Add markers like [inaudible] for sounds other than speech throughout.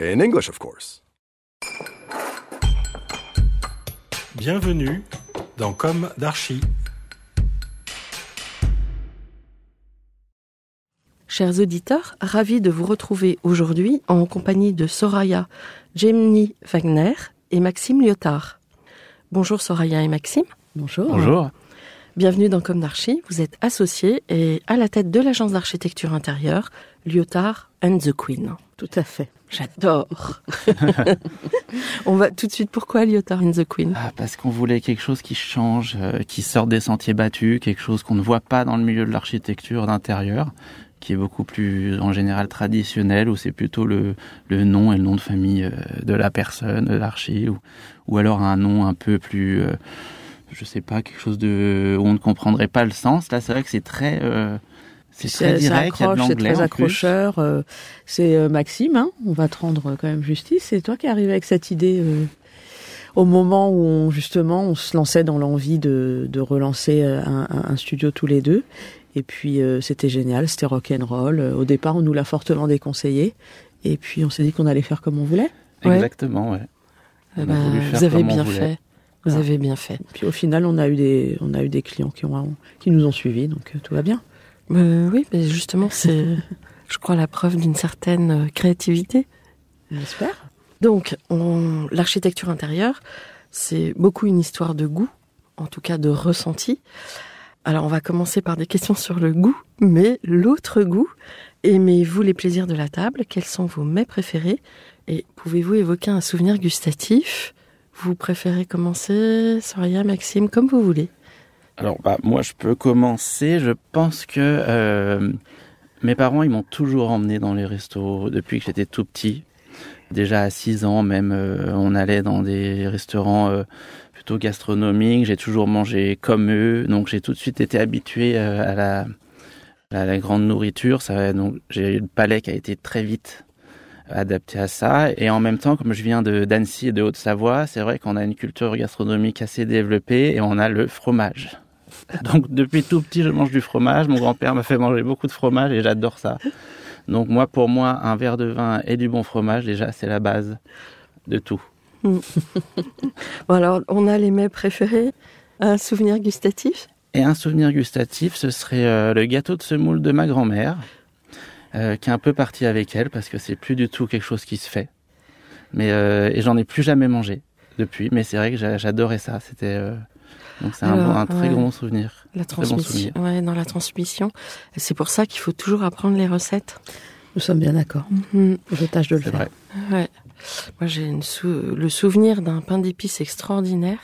In English, of course. Bienvenue dans Comme d'Archi. Chers auditeurs, ravis de vous retrouver aujourd'hui en compagnie de Soraya Gemni Wagner et Maxime Lyotard. Bonjour Soraya et Maxime. Bonjour. Bonjour. Bienvenue dans Comme d'Archi. Vous êtes associés et à la tête de l'agence d'architecture intérieure Lyotard and the Queen. Tout à fait. J'adore. [laughs] On va tout de suite. Pourquoi Lyotard and the Queen? Ah, parce qu'on voulait quelque chose qui change, euh, qui sorte des sentiers battus, quelque chose qu'on ne voit pas dans le milieu de l'architecture d'intérieur, qui est beaucoup plus en général traditionnel, où c'est plutôt le, le nom et le nom de famille euh, de la personne, de l'archi, ou, ou alors un nom un peu plus, euh, je sais pas, quelque chose de où on ne comprendrait pas le sens. Là, c'est vrai que c'est très, euh, c'est très direct, il y a de accroche, c'est l'anglais très accrocheur. euh, c'est euh, Maxime, hein, on va te rendre euh, quand même justice. C'est toi qui es arrivé avec cette idée euh, au moment où on, justement on se lançait dans l'envie de, de relancer un, studio tous les deux. Et puis euh, c'était génial, c'était rock'n'roll. Euh, Au départ, on nous l'a fortement déconseillé. Et puis on s'est dit qu'on allait faire comme on voulait. Exactement, ouais. Eh On a ben, voulu faire Vous avez comme bien fait. Vous Ah. avez bien fait. Puis au final, on a eu des, on a eu des clients qui, ont, qui nous ont suivis, donc euh, tout va bien. Euh, oui, mais justement, c'est, [laughs] je crois, la preuve d'une certaine euh, créativité. J'espère. Donc, on- l'architecture intérieure, c'est beaucoup une histoire de goût, en tout cas de ressenti. Alors, on va commencer par des questions sur le goût, mais l'autre goût. Aimez-vous les plaisirs de la table? Quels sont vos mets préférés? Et pouvez-vous évoquer un souvenir gustatif? Vous préférez commencer, Soria, Maxime, comme vous voulez. Alors, bah, moi, je peux commencer. Je pense que euh, mes parents, ils m'ont toujours emmené dans les restos depuis que j'étais tout petit. Déjà à 6 ans, même, euh, on allait dans des restaurants euh, plutôt gastronomiques. J'ai toujours mangé comme eux, donc j'ai tout de suite été habitué à la à la grande nourriture. Ça, donc j'ai eu le palais qui a été très vite adapté à ça. Et en même temps, comme je viens de d'Annecy et de Haute-Savoie, c'est vrai qu'on a une culture gastronomique assez développée et on a le fromage. [laughs] Donc depuis tout petit, je mange du fromage. Mon grand-père m'a fait manger beaucoup de fromage et j'adore ça. Donc moi, pour moi, un verre de vin et du bon fromage, déjà, c'est la base de tout. [laughs] Bon, alors, on a les mets préférés. Un souvenir gustatif? Et un souvenir gustatif, ce serait euh, le gâteau de semoule de ma grand-mère, euh, qui est un peu parti avec elle parce que c'est plus du tout quelque chose qui se fait. Mais euh, et j'en ai plus jamais mangé depuis. Mais c'est vrai que j'a- j'adorais ça. C'était euh, donc c'est un, très ouais. bon souvenir. La bon transmission. ouais, dans la transmission. C'est pour ça qu'il faut toujours apprendre les recettes. Nous sommes bien d'accord. Mhm. Je tâche de le faire. vrai. Ouais. Moi, j'ai sou- le souvenir d'un pain d'épices extraordinaire.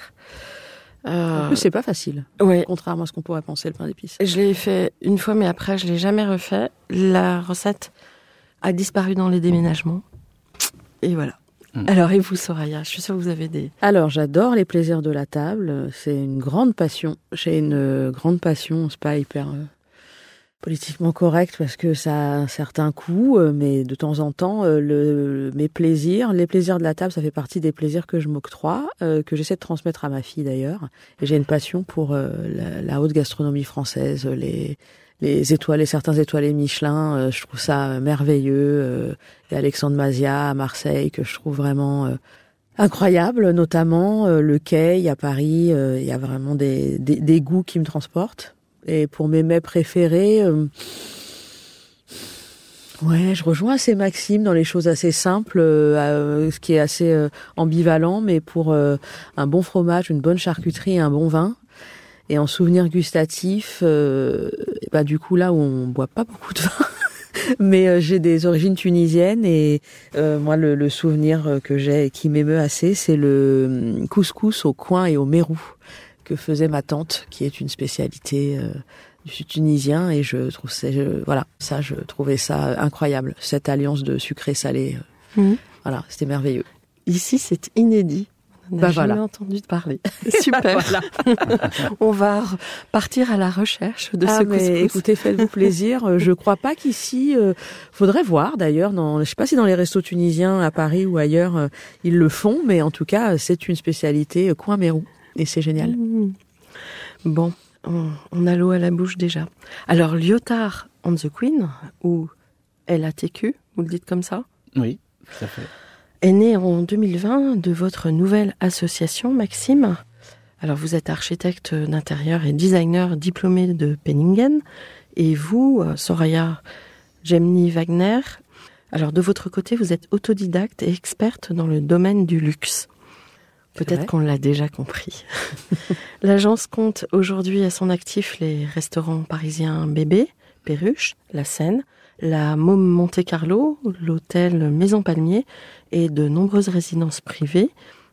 Euh, En plus, c'est pas facile. ouais. Contrairement à ce qu'on pourrait penser, le pain d'épices. Je l'ai fait une fois, mais après, je l'ai jamais refait. La recette a disparu dans les déménagements. Et voilà. Mm. Alors, et vous, Soraya Je suis sûre que vous avez des... Alors, j'adore les plaisirs de la table. C'est une grande passion. J'ai une euh, grande passion. C'est pas hyper euh, politiquement correct parce que ça a un certain coût, euh, mais de temps en temps, euh, le, mes plaisirs, les plaisirs de la table, ça fait partie des plaisirs que je m'octroie, euh, que j'essaie de transmettre à ma fille d'ailleurs. J'ai une passion pour euh, la, haute gastronomie française, les les étoilés, certains étoilés Michelin, euh, je trouve ça merveilleux. Euh, et Alexandre Mazia à Marseille que je trouve vraiment incroyable, notamment le quai à Paris. Il y a vraiment des, des, des goûts qui me transportent. Et pour mes mets préférés, euh, Ouais, je rejoins assez Maxime dans les choses assez simples, euh, ce qui est assez euh, ambivalent, mais pour euh, un bon fromage, une bonne charcuterie et un bon vin. Et en souvenir gustatif, bah du coup là où on boit pas beaucoup de vin, [laughs] mais j'ai des origines tunisiennes et moi le, le, souvenir que j'ai et qui m'émeut assez, c'est le couscous au coin et au mérou que faisait ma tante, qui est une spécialité je suis tunisien et je trouve ça, voilà, ça, je trouvais ça incroyable, cette alliance de sucré-salé. Mmh. Voilà, c'était merveilleux. Ici, c'est inédit. On n'a bah jamais entendu parler. [laughs] [laughs] Super. [laughs] On va partir à la recherche de ah, ce mais Écoutez, faites-vous plaisir. Euh, je crois pas qu'ici, euh, faudrait voir d'ailleurs. Dans, je sais pas si dans les restos tunisiens à Paris ou ailleurs euh, ils le font, mais en tout cas, c'est une spécialité coin Mérou et c'est génial. Mmh. Bon, on, a l'eau à la bouche déjà. Alors, Lyotard on the Queen, ou LATQ, vous le dites comme ça Oui, tout à fait. Est né en 2020 de votre nouvelle association, Maxime. Alors, vous êtes architecte d'intérieur et designer diplômé de Penningen. Et vous, euh, Soraya Gemni Wagner, alors de votre côté, vous êtes autodidacte et experte dans le domaine du luxe. Peut-être qu'on l'a déjà compris. [laughs] L'agence compte aujourd'hui à son actif les restaurants parisiens Bébé, Perruche, La Seine, la Môme Monte Carlo, l'hôtel Maison Palmier et de nombreuses résidences privées.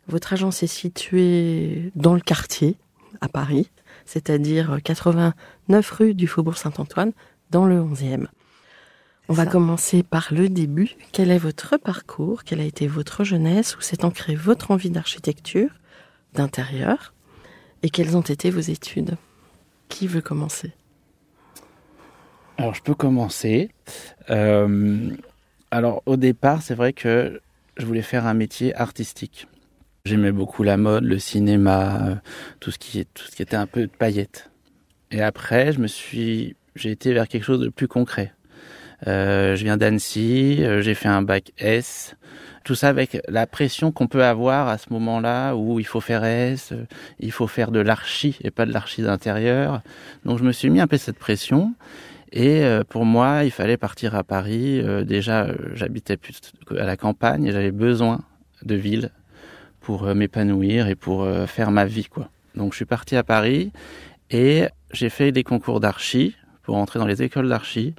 Votre agence est située dans le quartier, à Paris, c'est-à-dire 89 rue du Faubourg Saint-Antoine, dans le 11e. On va commencer par le début. Quel est votre parcours? Quelle a été votre jeunesse? Où s'est ancrée votre envie d'architecture, d'intérieur? Et quelles ont été vos études? Qui veut commencer? Alors, je peux commencer. Euh, alors, au départ, c'est vrai que je voulais faire un métier artistique. J'aimais beaucoup la mode, le cinéma, euh, tout ce qui, tout ce qui était un peu de paillettes. Et après, je me suis, j'ai été vers quelque chose de plus concret. Euh, je viens d'Annecy, euh, j'ai fait un bac S. Tout ça avec la pression qu'on peut avoir à ce moment-là où il faut faire S, euh, il faut faire de l'archi et pas de l'archi d'intérieur. Donc je me suis mis un peu cette pression. Et pour moi, il fallait partir à Paris. déjà, j'habitais plus à la campagne et j'avais besoin de ville pour m'épanouir et pour faire ma vie, quoi. Donc je suis parti à Paris et j'ai fait des concours d'archi pour entrer dans les écoles d'archi.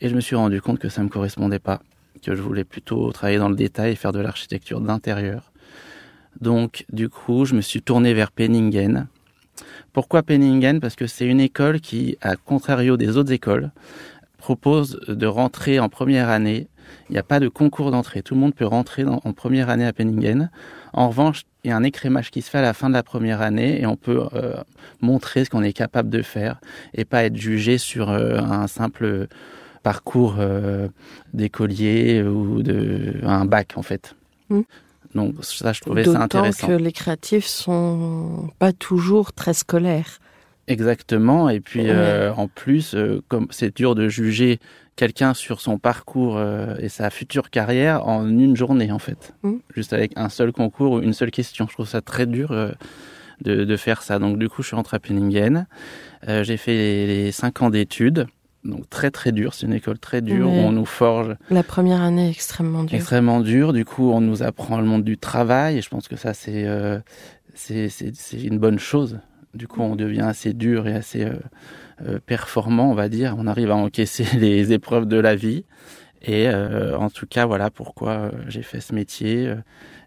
Et je me suis rendu compte que ça ne me correspondait pas, que je voulais plutôt travailler dans le détail et faire de l'architecture d'intérieur. Donc, du coup, je me suis tourné vers Penningen. Pourquoi Penningen? Parce que c'est une école qui, à contrario des autres écoles, propose de rentrer en première année. Il n'y a pas de concours d'entrée. Tout le monde peut rentrer en première année à Penningen. En revanche, il y a un écrémage qui se fait à la fin de la première année et on peut euh, montrer ce qu'on est capable de faire et pas être jugé sur euh, un simple parcours euh, d'écolier ou de un bac en fait. Hmm. Donc ça, je trouvais ça intéressant. que les créatifs sont pas toujours très scolaires. Exactement. Et puis euh, en plus, euh, comme c'est dur de juger quelqu'un sur son parcours et sa future carrière en une journée en fait, hmm. juste avec un seul concours ou une seule question. Je trouve ça très dur. De, de, faire ça. Donc du coup, je suis rentré à Penningen. j'ai fait les, les cinq ans d'études donc très très dur. C'est une école très dure où on nous forge. La première année est extrêmement dure. Extrêmement dure. Du coup, on nous apprend le monde du travail et je pense que ça c'est euh, c'est une bonne chose. Du coup, on devient assez dur et assez euh, euh, performant, on va dire. On arrive à encaisser [laughs] les épreuves de la vie. Et euh, en tout cas, voilà pourquoi j'ai fait ce métier.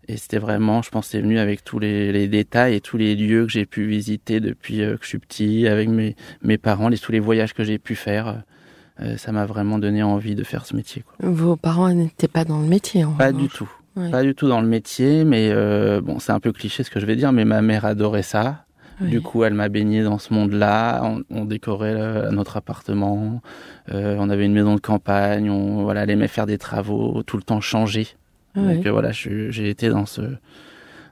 Et c'était vraiment, je pense, c'est venu avec tous les, les, détails et tous les lieux que j'ai pu visiter depuis euh, que je suis petit, avec mes, mes parents, les, tous les voyages que j'ai pu faire. Euh, ça m'a vraiment donné envie de faire ce métier. Quoi. Vos parents n'étaient pas dans le métier en Pas du tout. Pas du tout dans le métier, mais euh, bon, c'est un peu cliché ce que je vais dire, mais ma mère adorait ça. Du coup, elle m'a baigné dans ce monde-là. On, on, décorait euh, notre appartement. Euh, on avait une maison de campagne. On voilà, elle aimait faire des travaux, tout le temps changer. Donc euh, voilà, j'ai été dans ce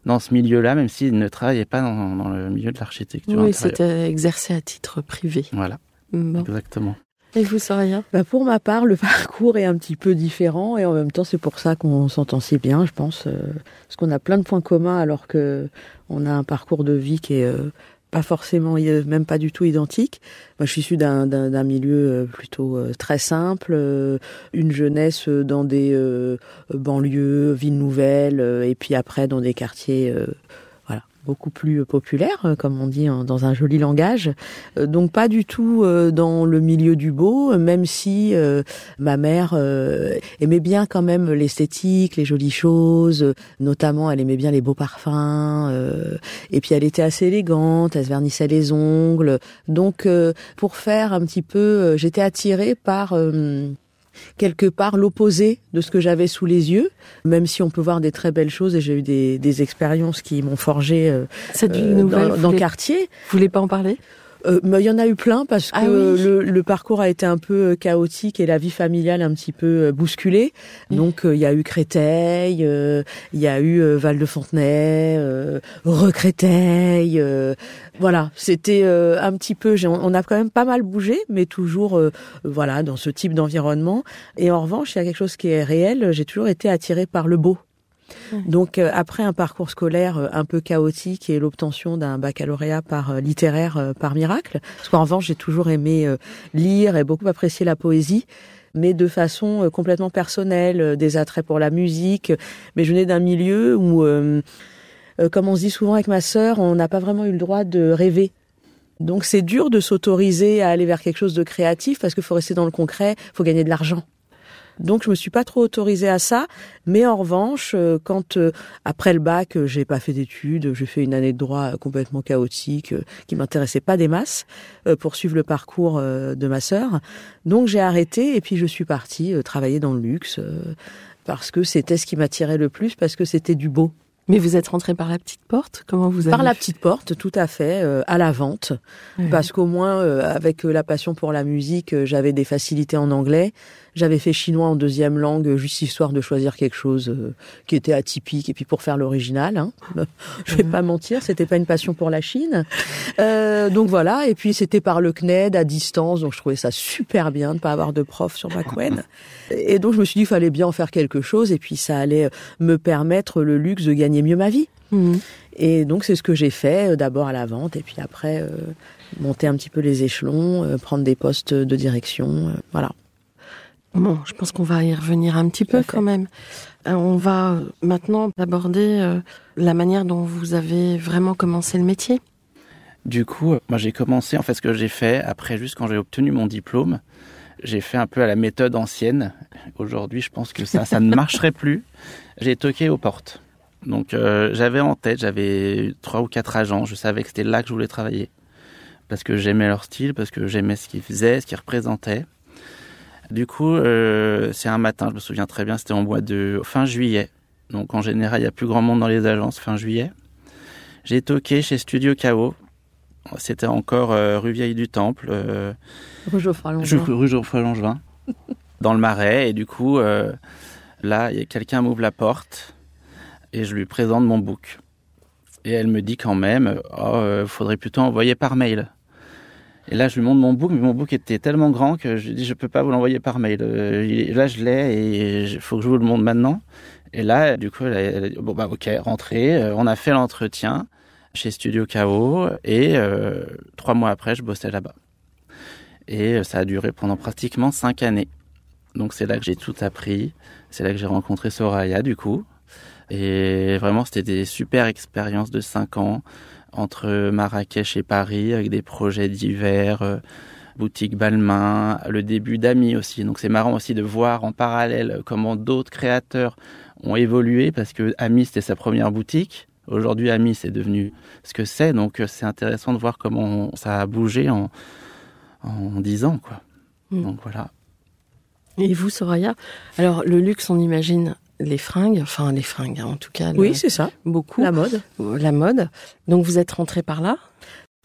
dans ce milieu-là, même s'il ne travaillait pas dans, dans le milieu de l'architecture. Oui, c'était exercé à titre privé. Voilà, exactement. Et vous, Soraya? Bah Pour ma part, le [laughs] parcours est un petit peu différent et en même temps, c'est pour ça qu'on s'entend si bien, je pense, euh, parce qu'on a plein de points communs alors que on a un parcours de vie qui est euh, pas forcément, même pas du tout identique. Moi, je suis issue d'un milieu plutôt très simple, une jeunesse dans des banlieues, villes nouvelles, et puis après dans des quartiers beaucoup plus populaire, euh, comme on dit dans un joli langage. Euh, donc pas du tout euh, dans le milieu du beau, même si ma mère aimait bien quand même l'esthétique, les jolies choses, notamment elle aimait bien les beaux parfums, et puis elle était assez élégante, elle se vernissait les ongles. Donc pour faire un petit peu, j'étais attirée par quelque part l'opposé de ce que j'avais sous les yeux, même si on peut voir des très belles choses et j'ai eu des, expériences qui m'ont forgé euh, Cette euh, dans, dans le quartier. Vous voulez pas en parler? Euh, il y en a eu plein parce ah que le, parcours a été un peu euh, chaotique et la vie familiale un petit peu euh, bousculée. Donc il y a eu Créteil, il y a eu Val de Fontenay, Recréteil. voilà, c'était un petit peu. On a quand même pas mal bougé, mais toujours voilà dans ce type d'environnement. Et en revanche, il y a quelque chose qui est réel. J'ai toujours été attirée par le beau. Donc euh, après un parcours scolaire euh, un peu chaotique et l'obtention d'un baccalauréat par euh, littéraire par miracle, parce qu'en revanche j'ai toujours aimé lire et beaucoup apprécier la poésie mais de façon complètement personnelle, des attraits pour la musique. Mais je venais d'un milieu où, comme on se dit souvent avec ma sœur, on n'a pas vraiment eu le droit de rêver. Donc c'est dur de s'autoriser à aller vers quelque chose de créatif parce qu'il faut rester dans le concret, faut gagner de l'argent. Donc je me suis pas trop autorisée à ça, mais en revanche, euh, quand euh, après le bac, euh, j'ai pas fait d'études, j'ai fait une année de droit complètement chaotique, qui m'intéressait pas des masses, pour suivre le parcours de ma sœur. Donc j'ai arrêté et puis je suis partie travailler dans le luxe parce que c'était ce qui m'attirait le plus, parce que c'était du beau. Mais vous êtes rentré par la petite porte Comment vous avez Par la petite porte, tout à fait, à la vente. Parce qu'au moins, avec la passion pour la musique, j'avais des facilités en anglais. J'avais fait chinois en deuxième langue, juste histoire de choisir quelque chose euh, qui était atypique et puis pour faire l'original. Hein. [laughs] Je vais pas mentir, c'était pas une passion pour la Chine. Euh, donc voilà, et puis c'était par le CNED à distance, donc je trouvais ça super bien de pas avoir de prof sur ma couenne. Et donc je me suis dit, il fallait bien en faire quelque chose, et puis ça allait me permettre le luxe de gagner mieux ma vie. Mmh. Et donc c'est ce que j'ai fait, euh, d'abord à la vente, et puis après monter un petit peu les échelons, prendre des postes de direction, voilà. Bon, je pense qu'on va y revenir un petit peu quand même. Euh, on va maintenant aborder euh, la manière dont vous avez vraiment commencé le métier. Du coup, moi j'ai commencé, en fait ce que j'ai fait, après juste quand j'ai obtenu mon diplôme, j'ai fait un peu à la méthode ancienne. Aujourd'hui, je pense que ça, ça ne marcherait plus. J'ai toqué aux portes. Donc euh, j'avais en tête, j'avais trois ou quatre agents, je savais que c'était là que je voulais travailler. Parce que j'aimais leur style, parce que j'aimais ce qu'ils faisaient, ce qu'ils représentaient. Du coup, euh, c'est un matin, je me souviens très bien, c'était en mois de fin juillet. Donc en général, il y a plus grand monde dans les agences fin juillet. J'ai toqué chez Studio KO. C'était encore euh, rue Vieille du Temple. Euh, rue Geoffroy-Langevin. [laughs] dans le Marais. Et du coup, euh, là, quelqu'un m'ouvre la porte et je lui présente mon book. Et elle me dit quand même, oh, faudrait plutôt envoyer par mail. Et là, je lui montre mon book, mais mon book était tellement grand que je lui dis, je peux pas vous l'envoyer par mail. Euh, là, je l'ai et il faut que je vous le montre maintenant. Et là, du coup, elle a, dit, bon, bah, ok, rentrez. Euh, on a fait l'entretien chez Studio KO et euh, trois mois après, je bossais là-bas. Et ça a duré pendant pratiquement cinq années. Donc c'est là que j'ai tout appris. C'est là que j'ai rencontré Soraya, du coup. Et vraiment, c'était des super expériences de cinq ans entre Marrakech et Paris avec des projets divers, euh, boutique Balmain, le début d'Ami aussi. Donc c'est marrant aussi de voir en parallèle comment d'autres créateurs ont évolué parce que Ami c'était sa première boutique. Aujourd'hui Ami c'est devenu ce que c'est. Donc euh, c'est intéressant de voir comment ça a bougé en en dix ans quoi. Mm. Donc voilà. Et vous Soraya, alors le luxe on imagine les fringues, enfin les fringues hein, en tout cas. Oui, c'est ça. Beaucoup. La mode. La mode. Donc vous êtes rentré par là?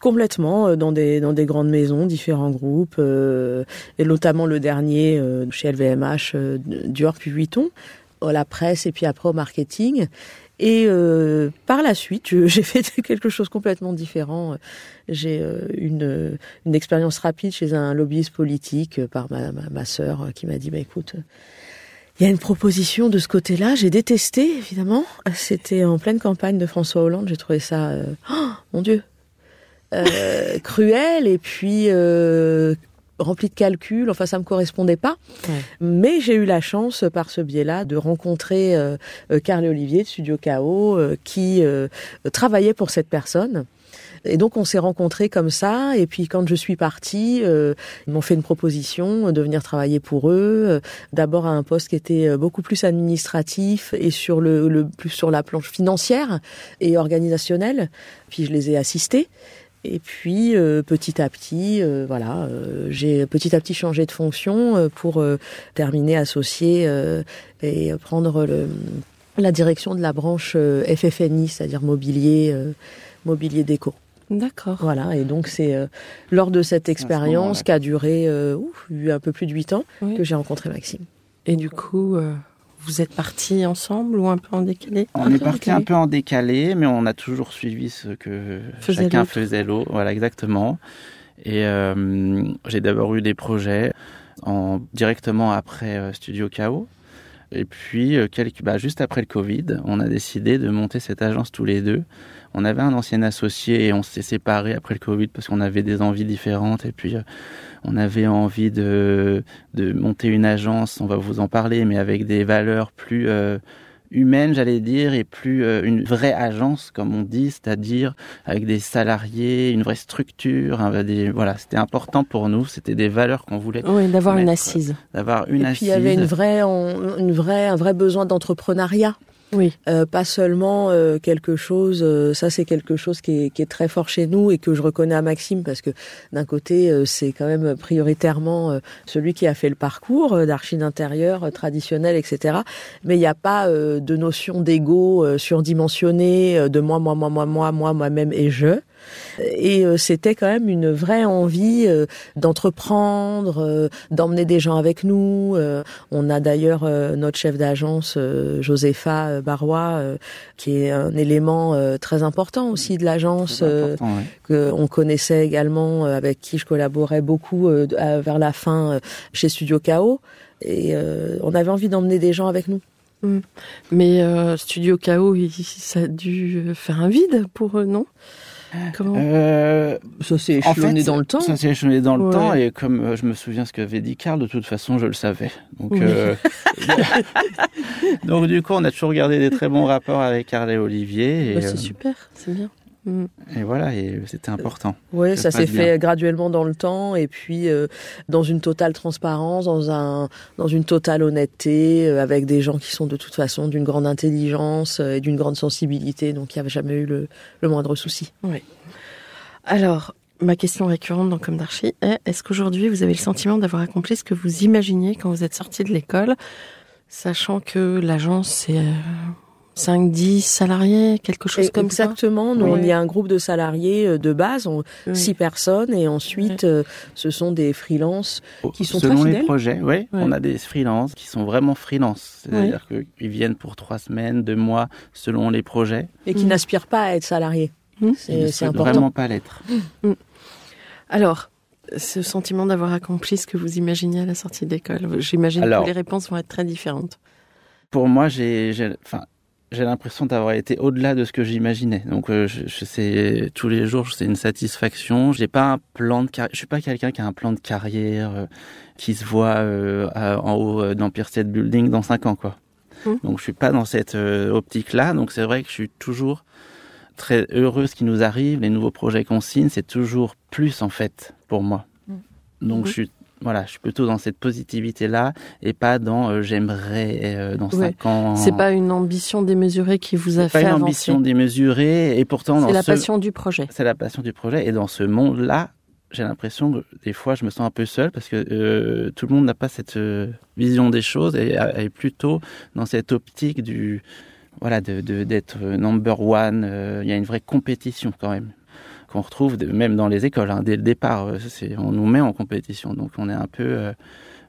Complètement euh, dans des dans des grandes maisons, différents groupes, euh, et notamment le dernier euh, chez LVMH, euh, Dior puis Vuitton, la presse et puis après au marketing. Et par la suite, [laughs] j'ai fait quelque chose complètement différent. J'ai une, une expérience rapide chez un lobbyiste politique par ma, ma, ma sœur qui m'a dit, bah, écoute, il y a une proposition de ce côté-là. J'ai détesté, évidemment. C'était en pleine campagne de François Hollande. J'ai trouvé ça, euh, oh, mon Dieu, euh, [laughs] cruel et puis euh, rempli de calculs. Enfin, ça me correspondait pas. Ouais. Mais j'ai eu la chance, par ce biais-là, de rencontrer Carl Olivier de Studio KO, qui travaillait pour cette personne. Et donc on s'est rencontrés comme ça. Et puis quand je suis partie, euh, ils m'ont fait une proposition de venir travailler pour eux. euh, D'abord à un poste qui était euh, beaucoup plus administratif et sur le, le plus sur la planche financière et organisationnelle. Puis je les ai assistés. Et puis euh, petit à petit, euh, voilà, euh, j'ai petit à petit changé de fonction euh, pour terminer associé et prendre le, la direction de la branche FFNI, c'est-à-dire mobilier, mobilier déco. D'accord. Voilà, et donc c'est euh, lors de cette ce expérience qui a duré euh, ouf, un peu plus de huit ans Oui. que j'ai rencontré Maxime. Et du coup, euh, vous êtes partis ensemble ou un peu en décalé? On est parti un peu en décalé, mais on a toujours suivi ce que Faisait chacun faisait l'autre. Voilà, exactement. Et euh, j'ai d'abord eu des projets en, directement après euh, Studio KO. Et puis, quelques, bah, juste après le Covid, on a décidé de monter cette agence tous les deux. On avait un ancien associé et on s'est séparés après le Covid parce qu'on avait des envies différentes. Et puis, euh, on avait envie de, de monter une agence, on va vous en parler, mais avec des valeurs plus euh, humaines, j'allais dire, et plus euh, une vraie agence, comme on dit, c'est-à-dire avec des salariés, une vraie structure. hein, des, voilà, c'était important pour nous. C'était des valeurs qu'on voulait Oui, d'avoir une assise. d'avoir une et assise. puis il y avait une vraie, une vraie, un vrai besoin d'entrepreneuriat. Oui. Euh, pas seulement euh, quelque chose, euh, ça c'est quelque chose qui est, très fort chez nous et que je reconnais à Maxime parce que d'un côté c'est quand même prioritairement celui qui a fait le parcours d'archi d'intérieur traditionnel, etc. Mais il n'y a pas de notion d'ego surdimensionné, de moi, moi, moi, moi, moi, moi, moi-même et je. Et euh, c'était quand même une vraie envie euh, d'entreprendre, euh, d'emmener des gens avec nous. Euh, on a d'ailleurs euh, notre chef d'agence, Josepha Barrois, euh, qui est un élément euh, très important aussi de l'agence, euh, ouais. que on connaissait également, euh, avec qui je collaborais beaucoup euh, vers la fin euh, chez Studio KO. Et euh, on avait envie d'emmener des gens avec nous. Mais euh, Studio KO, il- ça a dû faire un vide pour eux, non? Comment Euh, Ça s'est En échelonné fait, dans le temps. Ça s'est échelonné dans le Ouais. temps et comme euh, je me souviens ce qu'avait dit Karl, de toute façon, je le savais. Donc, Oui. euh, [laughs] donc du coup, on a toujours gardé des très bons rapports avec Karl et Olivier. Bah, C'est super, c'est bien. Et voilà, et c'était important. Oui, Ça ça se s'est fait graduellement dans le temps et puis euh, dans une totale transparence, dans un dans une totale honnêteté, euh, avec des gens qui sont de toute façon d'une grande intelligence euh, et d'une grande sensibilité, donc il n'y avait jamais eu le, le moindre souci. Alors, ma question récurrente dans Comme d'Archie est est-ce qu'aujourd'hui vous avez le sentiment d'avoir accompli ce que vous imaginiez quand vous êtes sorti de l'école, sachant que l'agence c'est euh, 5-10 salariés, quelque chose Et comme Exactement, nous Oui. on est un groupe de salariés euh, de base, on, ça Oui. six personnes, et ensuite euh, ce sont des freelances qui sont Selon très les projets, oui, on a des freelances qui sont vraiment freelance. C'est-à-dire qu'ils viennent pour trois semaines, deux mois, selon les projets. et qui Mm. n'aspirent pas à être salariés. Mm. Ils ne C'est important. vraiment pas l'être. Alors, ce sentiment d'avoir accompli ce que vous imaginiez à la sortie de l'école, j'imagine que les réponses vont être très différentes. Pour moi, j'ai, j'ai- enfin, j'ai l'impression d'avoir été au-delà de ce que j'imaginais. Donc, euh, je, je sais, tous les jours, c'est une satisfaction. J'ai pas un plan de carrière. Je suis pas quelqu'un qui a un plan de carrière euh, qui se voit euh, à- en haut d'Empire State Building dans cinq ans, quoi. Mm. Donc, je suis pas dans cette optique-là. Donc, c'est vrai que je suis toujours très heureux ce qui nous arrive. Les nouveaux projets qu'on signe, c'est toujours plus en fait pour moi. Donc, Mhm. je suis voilà, je suis plutôt dans cette positivité-là et pas dans euh, j'aimerais euh, dans Ouais. cinq ans. C'est pas une ambition démesurée qui vous a C'est pas fait une avancer. ambition démesurée et pourtant C'est la ce- passion du projet. c'est la passion du projet et dans ce monde-là, j'ai l'impression que des fois je me sens un peu seul parce que euh, tout le monde n'a pas cette vision des choses et est plutôt dans cette optique du voilà de d'être number one. Il y a une vraie compétition quand même qu'on retrouve même dans les écoles hein, dès le départ. euh, on nous met en compétition donc on est un peu euh,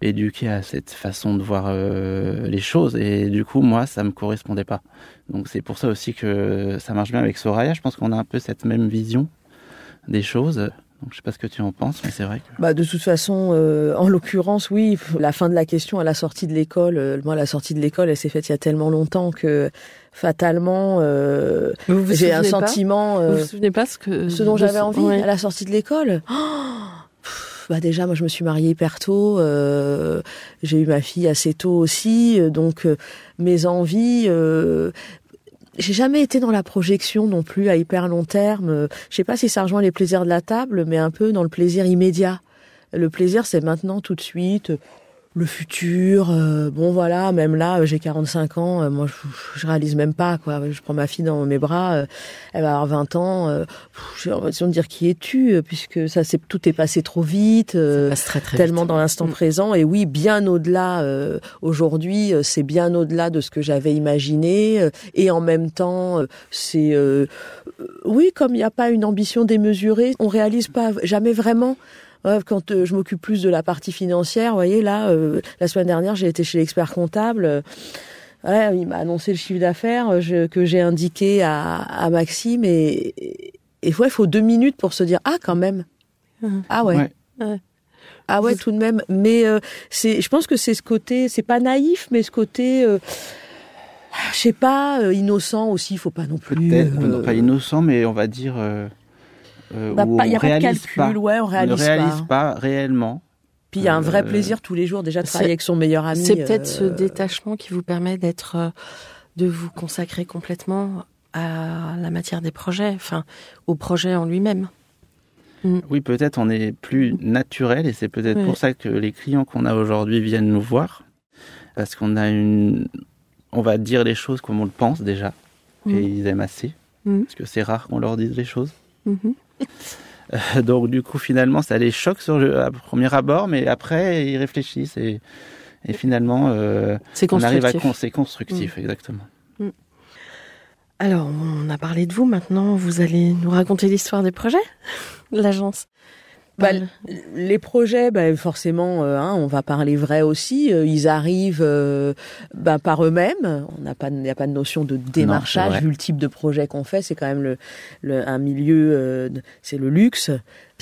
éduqué à cette façon de voir euh, les choses et du coup moi ça me correspondait pas. Donc c'est pour ça aussi que ça marche bien avec Soraya. Je pense qu'on a un peu cette même vision des choses. Donc je sais pas ce que tu en penses, mais c'est vrai que. Bah de toute façon, euh, en l'occurrence, oui. La fin de la question à la sortie de l'école, euh, moi la sortie de l'école, elle s'est faite il y a tellement longtemps que fatalement, euh, Vous vous j'ai un souvenez pas sentiment. Vous euh, vous souvenez pas ce que ce dont j'avais envie Ouais. à la sortie de l'école. [gasps] Oh bah déjà, moi, je me suis mariée hyper tôt. euh, j'ai eu ma fille assez tôt aussi, euh, donc euh, mes envies. euh, j'ai jamais été dans la projection non plus à hyper long terme. Euh, Je sais pas si ça rejoint les plaisirs de la table, mais un peu dans le plaisir immédiat. Le plaisir, c'est maintenant, tout de suite. Le futur, euh, bon voilà, même là, euh, j'ai 45 ans, euh, moi je, je réalise même pas quoi. Je prends ma fille dans mes bras, euh, elle va avoir 20 ans, euh, j'ai l'impression de dire qui es-tu, euh, puisque ça c'est tout est passé trop vite. euh, Ça passe très très tellement vite. dans l'instant Mm. présent et oui bien au-delà euh, aujourd'hui euh, c'est bien au-delà de ce que j'avais imaginé euh, et en même temps euh, c'est oui comme il n'y a pas une ambition démesurée on réalise pas jamais vraiment quand euh, je m'occupe plus de la partie financière, vous voyez là, euh, la semaine dernière, j'ai été chez l'expert comptable. euh, ouais, il m'a annoncé le chiffre d'affaires euh, que j'ai indiqué à, à Maxime et, ouais, il faut deux minutes pour se dire ah quand même, Mhm. ah ouais. Ouais. Ouais. Ah ouais, tout de même. Mais euh, c'est, je pense que c'est ce côté, c'est pas naïf, mais ce côté, euh, je sais pas, euh, innocent aussi. Il faut pas non plus. Peut-être, euh, non, pas innocent, mais on va dire. Euh, bah, où pas- il y a on pas de réalise calcul, pas. ouais, on réalise, on ne réalise pas. pas réellement. Puis il y a un vrai Euh, plaisir tous les jours déjà de travailler avec son meilleur ami. C'est peut-être ce euh, détachement qui vous permet d'être, euh, de vous consacrer complètement à la matière des projets, enfin au projet en lui-même. Oui, peut-être on est plus naturel et c'est peut-être pour ça que les clients qu'on a aujourd'hui viennent nous voir. Parce qu'on a une. On va dire les choses comme on le pense déjà. Et Mhm. ils aiment assez. Mhm. Parce que c'est rare qu'on leur dise les choses. Mhm. [laughs] Donc, du coup, finalement, ça les choque sur le à premier abord, mais après, ils réfléchissent et, et finalement, euh, C'est on arrive à. con- C'est constructif, exactement. Alors, on a parlé de vous. Maintenant, vous allez nous raconter l'histoire des projets, [laughs] l'agence. Bah, les projets, bah, forcément, euh, hein, on va parler vrai aussi. euh, ils arrivent euh, bah, par eux-mêmes. On n'a pas, il n'y a pas de notion de démarchage vu le type de projet qu'on fait. C'est quand même le, le- un milieu, euh, c'est le luxe.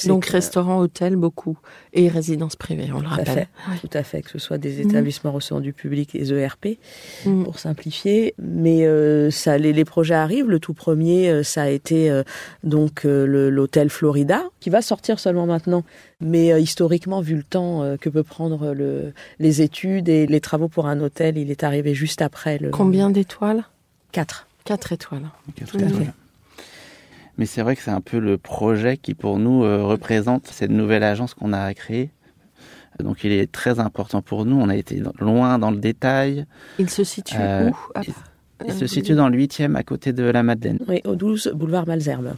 Donc que- restaurant, hôtel, beaucoup et résidence privée, on le Tout à rappelle. tout à fait, que ce soit des établissements recevant du public et les ERP, Mhm. pour simplifier. Mais euh, ça, les, les projets arrivent. Le tout premier, euh, ça a été euh, donc euh, l'hôtel Florida, qui va sortir seulement maintenant. Mais euh, historiquement, vu le temps euh, que peut prendre le, les études et les travaux pour un hôtel, il est arrivé juste après le Combien d'étoiles? Quatre. Quatre étoiles. Quatre étoiles. Mais c'est vrai que c'est un peu le projet qui, pour nous, euh, représente cette nouvelle agence qu'on a créée. Donc, il est très important pour nous. On a été loin dans le détail. Il se situe Euh, où? Ah, Il se situe dans le 8e à côté de la Madeleine. Oui, au 12 boulevard Malzerbe.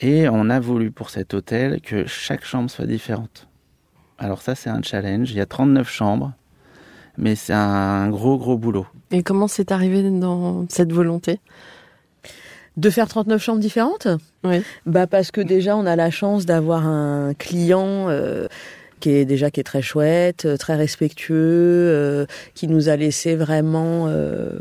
Et on a voulu pour cet hôtel que chaque chambre soit différente. Alors ça, c'est un challenge. Il y a 39 chambres, mais c'est un gros, gros boulot. Et comment c'est arrivé dans cette volonté? De faire 39 chambres différentes Oui. Bah parce que déjà on a la chance d'avoir un client euh, qui est déjà qui est très chouette, euh, très respectueux, euh, qui nous a laissé vraiment euh,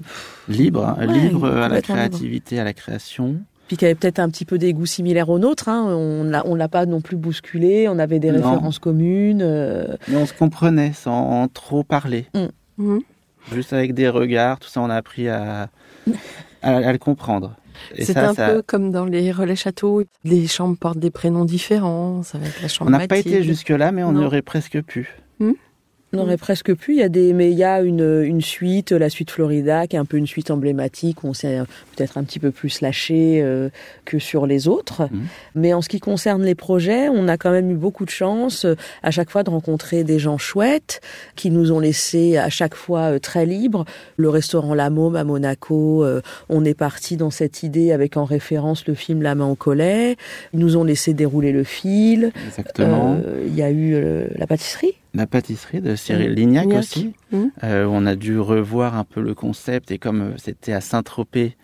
Libre, hein, Ouais, libre à la libre. créativité, à la création. puis qui avait peut-être un petit peu des goûts similaires aux nôtres. Hein. On l'a on l'a pas non plus bousculé. On avait des Non. références communes. euh, Mais on se comprenait sans trop parler. Mhm. Juste avec des regards, tout ça, on a appris à, à, à le comprendre. C'est un ça- peu comme dans les relais châteaux. Les chambres portent des prénoms différents. Ça va être la chambre on n'a pas été jusque-là, mais on y Non. aurait presque pu. On aurait presque pu. Il y a des, mais il y a une, une suite, la suite Florida, qui est un peu une suite emblématique où on s'est euh, peut-être un petit peu plus lâché euh, que sur les autres. Mhm. Mais en ce qui concerne les projets, on a quand même eu beaucoup de chance euh, à chaque fois de rencontrer des gens chouettes qui nous ont laissé à chaque fois euh, très libres. Le restaurant La Môme à Monaco, euh, on est parti dans cette idée avec en référence le film La main au collet. Ils nous ont laissé dérouler le fil. Exactement. Euh, Il y a eu euh, la pâtisserie. La pâtisserie de Cyril Mhm. Lignac Lignac. aussi. Mhm. Euh, on a dû revoir un peu le concept et comme euh, c'était à Saint-Tropez,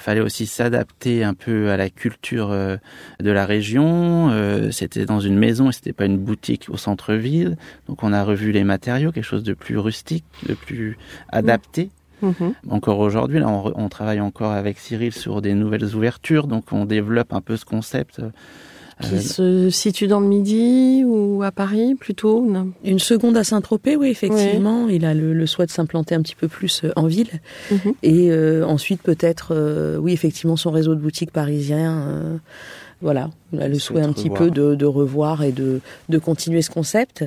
fallait aussi s'adapter un peu à la culture euh, de la région. C'était dans une maison et c'était pas une boutique au centre-ville. Donc on a revu les matériaux, quelque chose de plus rustique, de plus adapté. Mhm. Encore aujourd'hui, là, on, travaille encore avec Cyril sur des nouvelles ouvertures, donc on développe un peu ce concept Qui Euh, se situe dans le Midi ou à Paris plutôt non? Une seconde à Saint-Tropez, oui, effectivement. Il a le, le souhait de s'implanter un petit peu plus euh, en ville. Mhm. Et euh, ensuite, peut-être, euh, oui, effectivement, son réseau de boutiques parisiens. voilà, il a le souhait un petit revoir. peu de, de revoir et de, de continuer ce concept.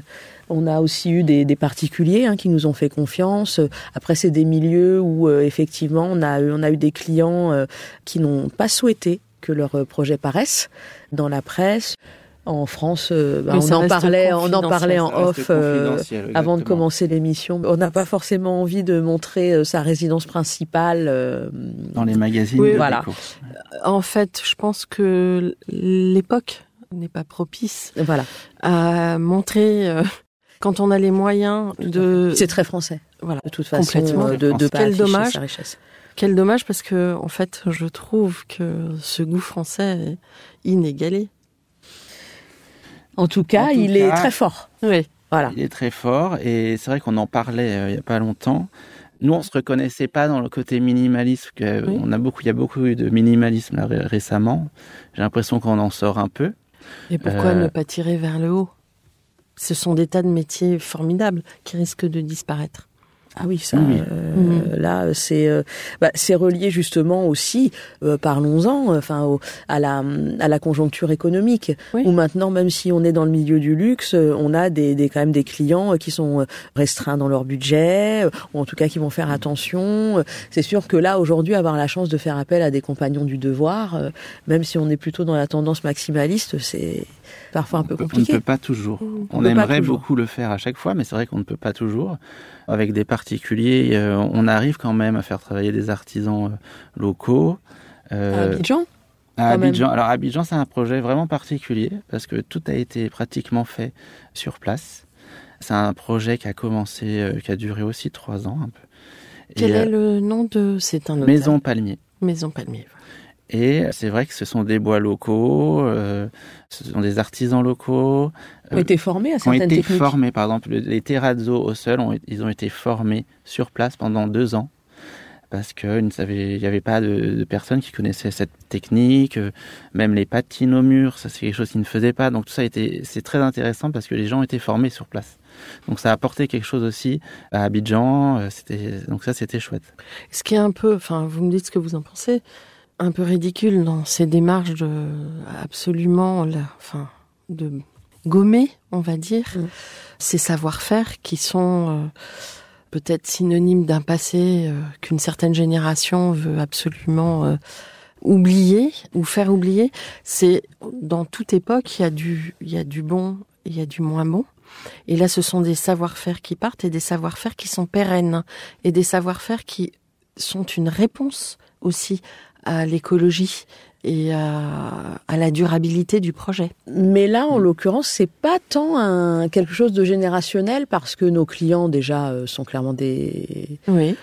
On a aussi eu des, des particuliers hein, qui nous ont fait confiance. Après, c'est des milieux où euh, effectivement, on a eu, on a eu des clients euh, qui n'ont pas souhaité que leur euh, projet paraisse dans la presse. En France, euh, bah, on en parlait, on en parlait en off. euh, avant de commencer l'émission, on n'a pas forcément envie de montrer euh, sa résidence principale. euh, Dans les magazines Oui, de voilà. déco. En fait, je pense que l'époque n'est pas propice voilà, à montrer euh, quand on a les moyens de. c'est très français. Voilà. De toute façon, Complètement. de, de pas Quel dommage. sa richesse. Quel dommage parce que en fait, je trouve que ce goût français est inégalé. En tout cas, En tout il est très fort. Oui. Voilà. Il est très fort et c'est vrai qu'on en parlait euh, il y a pas longtemps. Nous, on se reconnaissait pas dans le côté minimaliste. Que Oui. On a beaucoup, il y a beaucoup eu de minimalisme là, ré- récemment. J'ai l'impression qu'on en sort un peu. Et pourquoi Euh, ne pas tirer vers le haut? Ce sont des tas de métiers formidables qui risquent de disparaître. Ah oui, ça. Oui. euh. Là, c'est euh, bah, c'est relié justement aussi. euh, Parlons-en. Enfin, au- à la à la conjoncture économique. Oui. Où maintenant, même si on est dans le milieu du luxe, on a des, des quand même des clients qui sont restreints dans leur budget, ou en tout cas qui vont faire attention. C'est sûr que là, aujourd'hui, avoir la chance de faire appel à des compagnons du devoir, euh, même si on est plutôt dans la tendance maximaliste, c'est parfois un peu On ne compliqué. peut pas toujours. On aimerait beaucoup le faire à chaque fois, mais c'est vrai qu'on ne peut pas toujours. Avec des particuliers, euh, on arrive quand même à faire travailler des artisans euh, locaux. À Euh, Abidjan À quand même. Abidjan. Alors Abidjan, c'est un projet vraiment particulier parce que tout a été pratiquement fait sur place. C'est un projet qui a commencé, qui a duré aussi trois ans un peu. Quel Et, est le nom de c'est un hôtel. Maison Palmier. Maison Palmier. Et c'est vrai que ce sont des bois locaux, euh, ce sont des artisans locaux ont été formés à qui ont certaines été techniques. formés. Par exemple, les terrazzo au sol, ont, ils ont été formés sur place pendant deux ans parce qu'il n'y avait pas de, de personnes qui connaissaient cette technique, euh, même les patines au mur, ça c'est quelque chose qu'ils ne faisaient pas. Donc tout ça été, c'est très intéressant parce que les gens étaient formés sur place. Donc ça a apporté quelque chose aussi à Abidjan. euh, C'était, donc ça c'était chouette. Ce qui est un peu, enfin, vous me dites ce que vous en pensez, un peu ridicule dans ces démarches de absolument, enfin, de gommer, on va dire, Mm. ces savoir-faire qui sont euh, peut-être synonymes d'un passé euh, qu'une certaine génération veut absolument euh, oublier ou faire oublier. C'est dans toute époque, il y a du, il y a du bon, il y a du moins bon. Et là, ce sont des savoir-faire qui partent et des savoir-faire qui sont pérennes et des savoir-faire qui sont une réponse aussi à l'écologie et à, à la durabilité du projet. Mais là, en l'occurrence, c'est pas tant un, quelque chose de générationnel parce que nos clients déjà euh, sont clairement des. Oui.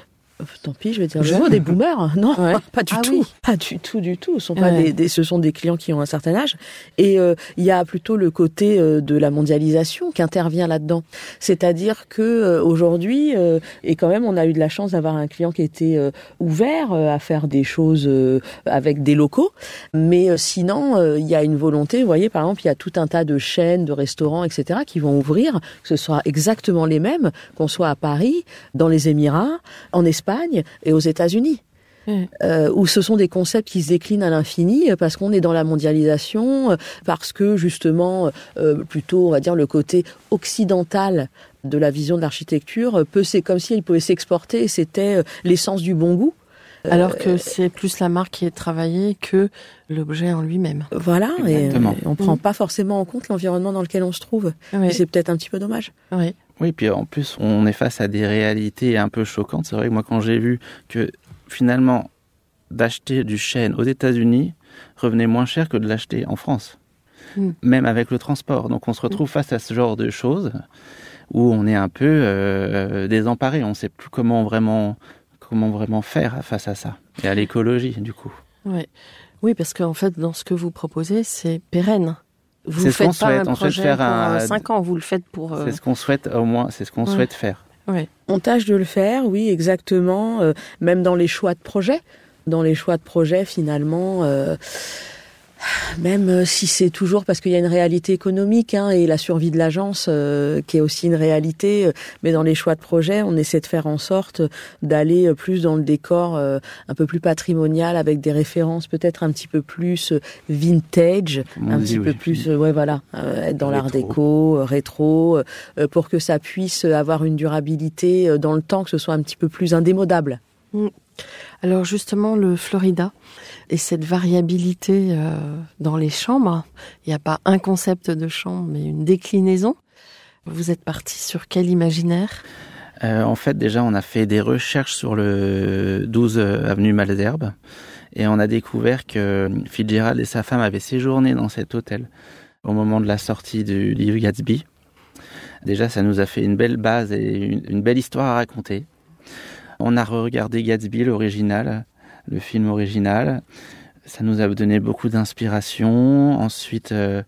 Tant pis, je vais dire le mot, des boomers. [laughs] Non, Ouais. pas du Ah tout. oui. Pas du tout, du tout. Ce sont pas Ouais. des, des- ce sont des clients qui ont un certain âge. Et euh, il y a plutôt le côté euh, de la mondialisation qui intervient là-dedans. C'est-à-dire que euh, aujourd'hui, et quand même, on a eu de la chance d'avoir un client qui était ouvert à faire des choses avec des locaux. Mais sinon, il y a une volonté. Vous voyez, par exemple, il y a tout un tas de chaînes, de restaurants, etc., qui vont ouvrir, que ce soit exactement les mêmes, qu'on soit à Paris, dans les Émirats, en Espagne et aux États-Unis. Euh, où ce sont des concepts qui se déclinent à l'infini euh, parce qu'on est dans la mondialisation, euh, parce que justement, euh, plutôt, on va dire, le côté occidental de la vision de l'architecture peut, c'est comme si elle pouvait s'exporter et c'était l'essence du bon goût. Alors que c'est plus la marque qui est travaillée que l'objet en lui-même. Voilà, et, Exactement. euh, on prend Mm. pas forcément en compte l'environnement dans lequel on se trouve. Oui. Et C'est peut-être un petit peu dommage. oui. Oui, puis en plus, on est face à des réalités un peu choquantes. C'est vrai que moi, quand j'ai vu que finalement, d'acheter du chêne aux États-Unis revenait moins cher que de l'acheter en France, Mm. même avec le transport. Donc, on se retrouve face à ce genre de choses où on est un peu euh, désemparé. On ne sait plus comment vraiment, comment vraiment faire face à ça et à l'écologie, du coup. Oui. Oui, parce qu'en fait, dans ce que vous proposez, c'est pérenne. Vous C'est ne ce qu'on faites pas souhaite. un projet faire pour un- euh, cinq ans, vous le faites pour... euh, C'est ce qu'on souhaite, au moins, c'est ce qu'on Ouais. souhaite faire. ouais. On tâche de le faire, oui, exactement. euh, même dans les choix de projet. Dans les choix de projet, finalement, euh, Même euh, si c'est toujours parce qu'il y a une réalité économique hein, et la survie de l'agence euh, qui est aussi une réalité, euh, mais dans les choix de projet, on essaie de faire en sorte d'aller plus dans le décor un peu plus patrimonial avec des références peut-être un petit peu plus vintage, un petit peu plus, ouais voilà, être dans l'art déco, rétro, pour que ça puisse avoir une durabilité dans le temps, que ce soit un petit peu plus indémodable. Mm. Alors justement, le Florida et cette variabilité euh, dans les chambres, il n'y a pas un concept de chambre, mais une déclinaison. Vous êtes parti sur quel imaginaire? Euh, En fait, déjà, on a fait des recherches sur le 12 avenue Malzerbe et on a découvert que Fitzgerald et sa femme avaient séjourné dans cet hôtel au moment de la sortie du livre Gatsby. Déjà, ça nous a fait une belle base et une belle histoire à raconter. On a regardé Gatsby, l'original, le film original. Ça nous a donné beaucoup d'inspiration. Ensuite, euh,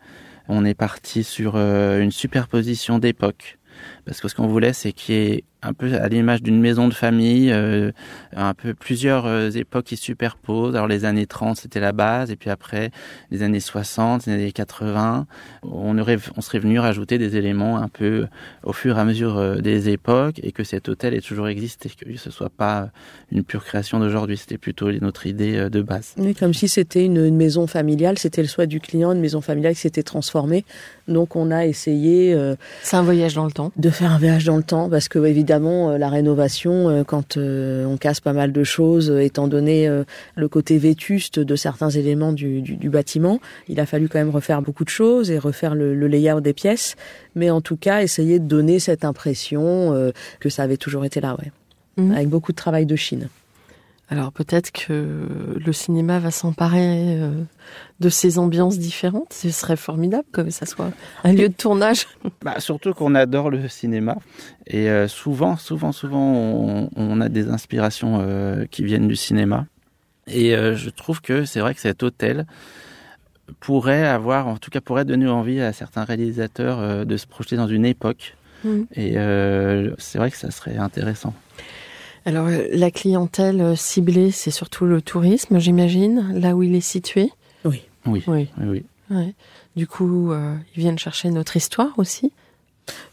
on est parti sur euh, une superposition d'époques. Parce que ce qu'on voulait, c'est qu'il y ait un peu à l'image d'une maison de famille, euh, un peu plusieurs euh, époques qui superposent. Alors les années 30, c'était la base, et puis après, les années 60, les années 80, on, aurait, on serait venu rajouter des éléments un peu au fur et à mesure euh, des époques, et que cet hôtel ait toujours existé, que ce soit pas une pure création d'aujourd'hui, c'était plutôt notre idée de base. Oui, comme si c'était une, une, maison familiale, c'était le souhait du client, une maison familiale qui s'était transformée. Donc on a essayé... C'est un voyage dans le temps. De faire un voyage dans le temps, parce que évidemment, euh, la rénovation, euh, quand euh, on casse pas mal de choses, étant donné le côté vétuste de certains éléments du, bâtiment, il a fallu quand même refaire beaucoup de choses et refaire le, layout des pièces, mais en tout cas, essayer de donner cette impression que ça avait toujours été là, ouais. Mmh. Avec beaucoup de travail de Chine. Alors peut-être que le cinéma va s'emparer euh, de ces ambiances différentes. Ce serait formidable que ça soit un lieu de tournage. [laughs] Bah, surtout qu'on adore le cinéma. Et euh, souvent, souvent, souvent, on, a des inspirations euh, qui viennent du cinéma. Et je trouve que c'est vrai que cet hôtel pourrait avoir, en tout cas pourrait donner envie à certains réalisateurs de se projeter dans une époque. Mmh. Et c'est vrai que ça serait intéressant. Alors, euh, la clientèle euh, ciblée, c'est surtout le tourisme, j'imagine, là où il est situé Oui. Oui. oui. Du coup, euh, ils viennent chercher notre histoire aussi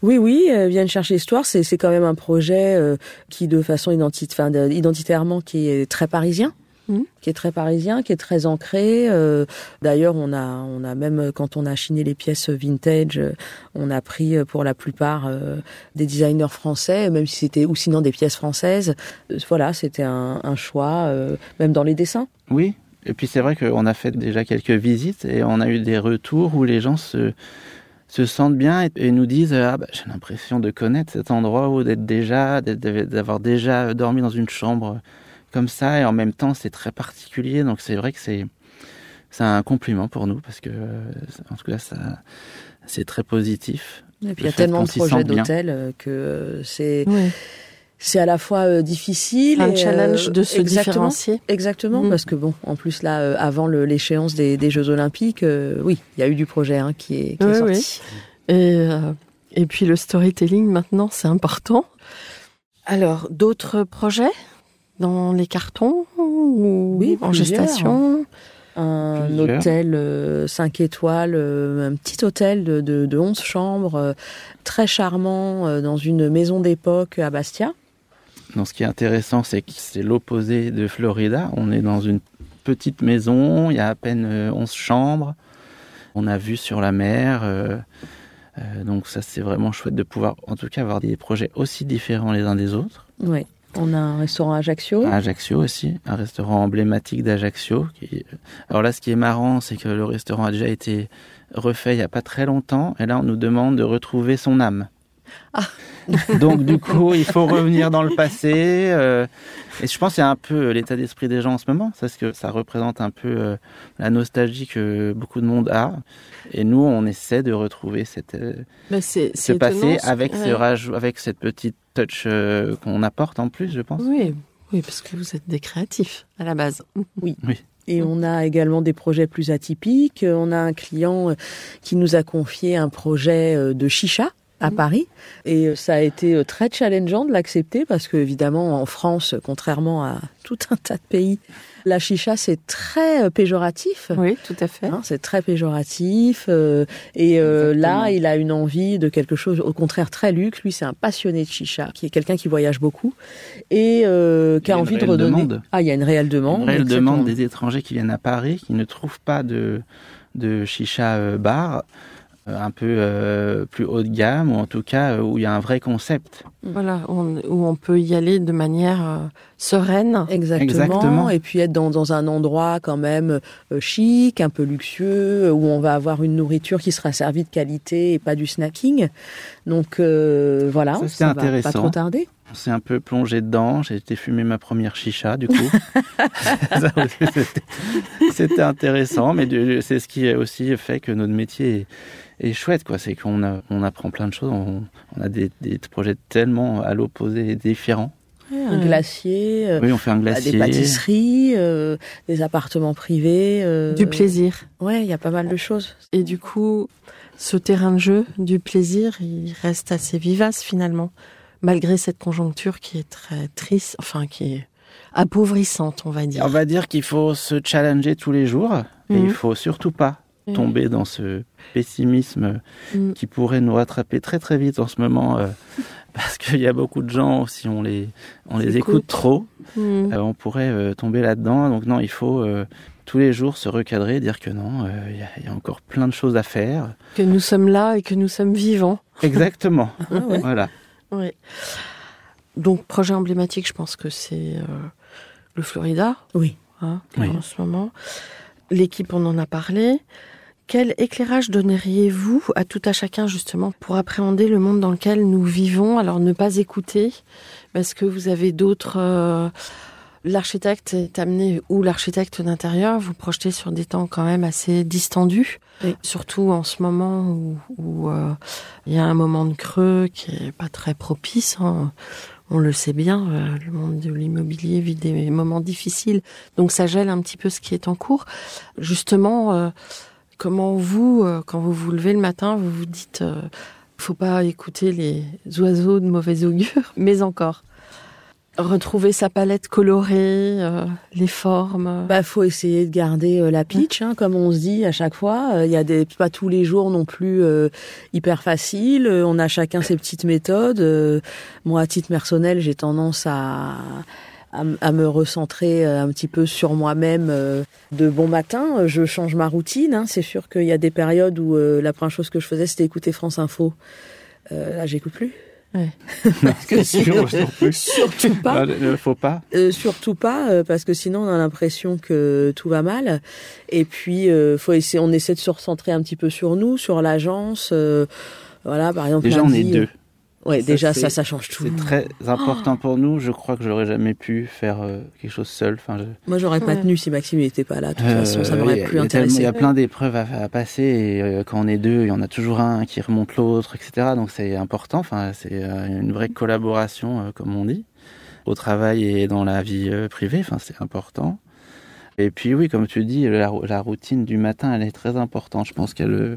oui, oui, ils viennent chercher l'histoire. C'est, quand même un projet qui, de façon identitairement, qui est très parisien. Mmh. qui est très parisien, qui est très ancré. Euh, d'ailleurs, on a, on a même quand on a chiné les pièces vintage, euh, on a pris euh, pour la plupart des designers français, même si c'était ou sinon des pièces françaises. Voilà, c'était un, un choix, même dans les dessins. Oui, et puis c'est vrai qu'on a fait déjà quelques visites et on a eu des retours où les gens se se sentent bien et, nous disent ah bah, j'ai l'impression de connaître cet endroit ou d'être déjà d'avoir déjà dormi dans une chambre comme ça et en même temps c'est très particulier donc c'est vrai que c'est c'est un compliment pour nous parce que en tout cas ça c'est très positif. Et puis il y a tellement de projets d'hôtels euh, que c'est c'est à la fois euh, difficile un challenge de se différencier. Exactement mm. parce que bon en plus là euh, avant l'échéance des, des, Jeux Olympiques oui il y a eu du projet hein, qui est, qui est sorti. Et, et puis le storytelling maintenant c'est important. Alors d'autres projets? Dans les cartons ou oui, en gestation? Un hôtel 5 euh, étoiles, euh, un petit hôtel de, de, de 11 chambres, euh, très charmant, dans une maison d'époque à Bastia. Donc, ce qui est intéressant, c'est que c'est l'opposé de Florida. On est dans une petite maison, il y a à peine 11 chambres. On a vu sur la mer. donc ça, c'est vraiment chouette de pouvoir, en tout cas, avoir des projets aussi différents les uns des autres. Oui. On a un restaurant à Ajaccio. Ajaccio aussi, un restaurant emblématique d'Ajaccio. Alors là, ce qui est marrant, c'est que le restaurant a déjà été refait il n'y a pas très longtemps, et là, on nous demande de retrouver son âme. Ah. Donc du coup, il faut revenir dans le passé. Euh, et je pense que c'est un peu l'état d'esprit des gens en ce moment, parce que ça représente un peu euh, la nostalgie que beaucoup de monde a. Et nous, on essaie de retrouver cette, euh, bah, ce passé avec, ce avec cette petite touch qu'on apporte en plus, je pense. Oui, oui, parce que vous êtes des créatifs à la base. [laughs] Oui. oui. Et on a également des projets plus atypiques. On a un client qui nous a confié un projet de chicha à Paris. Et ça a été très challengeant de l'accepter parce que, évidemment, en France, contrairement à tout un tas de pays, la chicha, c'est très péjoratif. Oui, tout à fait. Hein, c'est très péjoratif. euh, et euh, là, il a une envie de quelque chose, au contraire, très luxe. Lui, c'est un passionné de chicha, qui est quelqu'un qui voyage beaucoup et euh, qui Il y a envie de redonner. demande. Ah, il y a une réelle demande. Une réelle exactement. demande des étrangers qui viennent à Paris, qui ne trouvent pas de, de chicha euh, bar euh, un peu euh, plus haut de gamme, ou en tout cas euh, où il y a un vrai concept. Voilà, on- où on peut y aller de manière euh, sereine. Exactement. Exactement. Et puis être dans, dans un endroit quand même euh, chic, un peu luxueux, euh, où on va avoir une nourriture qui sera servie de qualité et pas du snacking. Donc euh, voilà, Ça, ça, va intéressant. pas trop tarder. On s'est un peu plongé dedans, j'ai été fumer ma première chicha du coup. [laughs] C'était- intéressant, mais c'est ce qui a aussi fait que notre métier est, est chouette, quoi. C'est qu'on on apprend plein de choses, on, on a des, des projets tellement à l'opposé et différents. Un Ouais. glacier, euh, Oui, on fait un bah, glacier. des pâtisseries, euh, des appartements privés. euh, Du plaisir. Ouais, il y a pas mal de choses. Et du coup, ce terrain de jeu du plaisir, il reste assez vivace finalement, malgré cette conjoncture qui est très triste, enfin qui est appauvrissante, on va dire. On va dire qu'il faut se challenger tous les jours et Mhm. il faut surtout pas Mhm. tomber dans ce pessimisme Mhm. qui pourrait nous rattraper très très vite en ce moment euh, [laughs] parce qu'il y a beaucoup de gens si on les on les Écoute. écoute trop euh, on pourrait euh, tomber là-dedans donc non il faut tous les jours se recadrer dire que non il y, a- il y a encore plein de choses à faire Que nous sommes là et que nous sommes vivants. exactement [laughs] Ah ouais. voilà Oui. Donc, projet emblématique, je pense que c'est euh, le Florida. Oui. hein, Oui. en ce moment. L'équipe, on en a parlé. Quel éclairage donneriez-vous à tout à chacun justement pour appréhender le monde dans lequel nous vivons? Alors ne pas écouter parce que vous avez d'autres. euh, L'architecte est amené ou l'architecte d'intérieur, vous projetez sur des temps quand même assez distendus, Oui. surtout en ce moment où euh, il y a un moment de creux qui est pas très propice. hein. On le sait bien, euh, le monde de l'immobilier vit des moments difficiles, donc ça gèle un petit peu ce qui est en cours. Justement, euh, comment vous, quand vous vous levez le matin, vous vous dites, faut pas écouter les oiseaux de mauvais augure, [laughs] mais encore retrouver sa palette colorée, euh, les formes. Bah, faut essayer de garder euh, la pitch, hein, comme on se dit à chaque fois. Euh, Il y a des pas tous les jours non plus euh, hyper facile. Euh, on a chacun ses petites méthodes. Euh, moi, à titre personnel, j'ai tendance à à, me recentrer un petit peu sur moi-même de bon matin. Je change ma routine. hein. C'est sûr qu'il y a des périodes où euh, la première chose que je faisais, c'était écouter France Info. Euh, là, j'écoute plus. [laughs] Parce que sinon, surtout pas. Ah, euh, faut pas Euh, surtout pas, euh, parce que sinon on a l'impression que tout va mal. Et puis, euh, faut essayer, on essaie de se recentrer un petit peu sur nous, sur l'agence. euh, voilà, par exemple. déjà on est lundi, deux Ouais, Ça, déjà ça, ça change tout. c'est très important pour nous je crois que j'aurais jamais pu faire euh, quelque chose seul enfin je- Moi, j'aurais pas tenu si Maxime n'était pas là. De toute Euh, façon, ça oui, m'aurait plus il y a tellement- Il intéressé. y a plein d'épreuves à, à passer et euh, quand on est deux, il y en a toujours un qui remonte l'autre, etc. Donc c'est important. Enfin, c'est euh, une vraie collaboration, euh, comme on dit, au travail et dans la vie euh, privée. Enfin, c'est important. Et puis oui, comme tu dis, la, la routine du matin, elle est très importante. Je pense qu'elle euh,